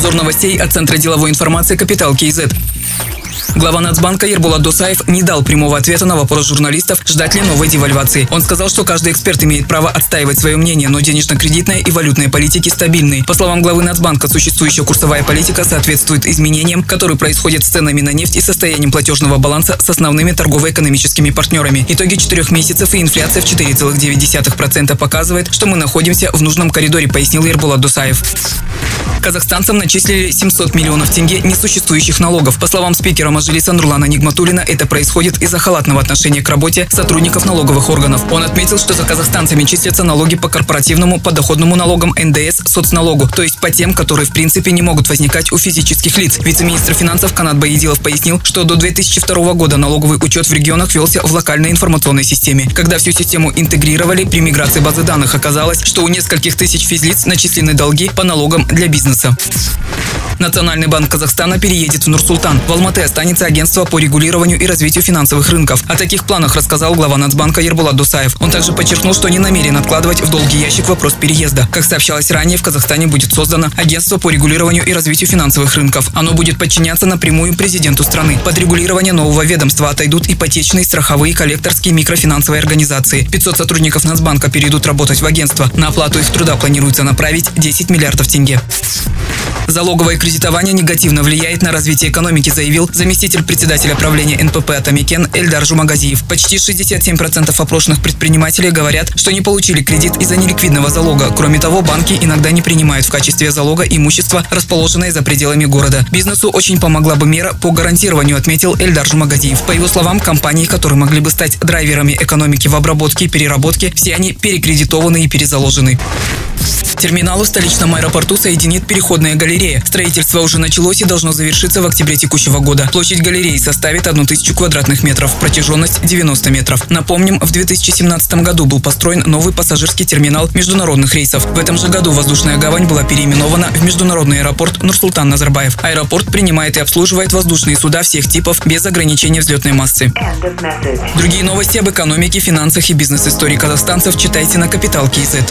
Обзор новостей от Центра деловой информации «Капитал КИЗ». Глава Нацбанка Ербулат Досаев не дал прямого ответа на вопрос журналистов, ждать ли новой девальвации. Он сказал, что каждый эксперт имеет право отстаивать свое мнение, но денежно-кредитная и валютная политики стабильны. По словам главы Нацбанка, существующая курсовая политика соответствует изменениям, которые происходят с ценами на нефть и состоянием платежного баланса с основными торгово-экономическими партнерами. Итоги четырех месяцев и инфляция в 4,9% показывает, что мы находимся в нужном коридоре, пояснил Ербулат Дусаев. Казахстанцам начислили 700 миллионов тенге несуществующих налогов. По словам спикера Мажилиса Нурлана Нигматулина, это происходит из-за халатного отношения к работе сотрудников налоговых органов. Он отметил, что за казахстанцами числятся налоги по корпоративному подоходному налогам НДС, соцналогу, то есть по тем, которые в принципе не могут возникать у физических лиц. Вице-министр финансов Канат Баедилов пояснил, что до 2002 года налоговый учет в регионах велся в локальной информационной системе. Когда всю систему интегрировали при миграции базы данных, оказалось, что у нескольких тысяч физлиц начислены долги по налогам для бизнеса. Transmissão. Национальный банк Казахстана переедет в Нур-Султан. В Алматы останется агентство по регулированию и развитию финансовых рынков. О таких планах рассказал глава Нацбанка Ербулат Дусаев. Он также подчеркнул, что не намерен откладывать в долгий ящик вопрос переезда. Как сообщалось ранее, в Казахстане будет создано агентство по регулированию и развитию финансовых рынков. Оно будет подчиняться напрямую президенту страны. Под регулирование нового ведомства отойдут ипотечные, страховые, коллекторские, микрофинансовые организации. 500 сотрудников Нацбанка перейдут работать в агентство. На оплату их труда планируется направить 10 миллиардов тенге. Залоговое кредитование негативно влияет на развитие экономики, заявил заместитель председателя правления НПП «Атамикен» Эльдар Жумагазиев. Почти 67% опрошенных предпринимателей говорят, что не получили кредит из-за неликвидного залога. Кроме того, банки иногда не принимают в качестве залога имущество, расположенное за пределами города. Бизнесу очень помогла бы мера по гарантированию, отметил Эльдар Жумагазиев. По его словам, компании, которые могли бы стать драйверами экономики в обработке и переработке, все они перекредитованы и перезаложены. Терминал в столичном аэропорту соединит переходная галерея. Строительство уже началось и должно завершиться в октябре текущего года. Площадь галереи составит 1000 квадратных метров, протяженность 90 метров. Напомним, в 2017 году был построен новый пассажирский терминал международных рейсов. В этом же году воздушная гавань была переименована в международный аэропорт Нурсултан Назарбаев. Аэропорт принимает и обслуживает воздушные суда всех типов без ограничения взлетной массы. Другие новости об экономике, финансах и бизнес-истории казахстанцев читайте на Капитал Киезет.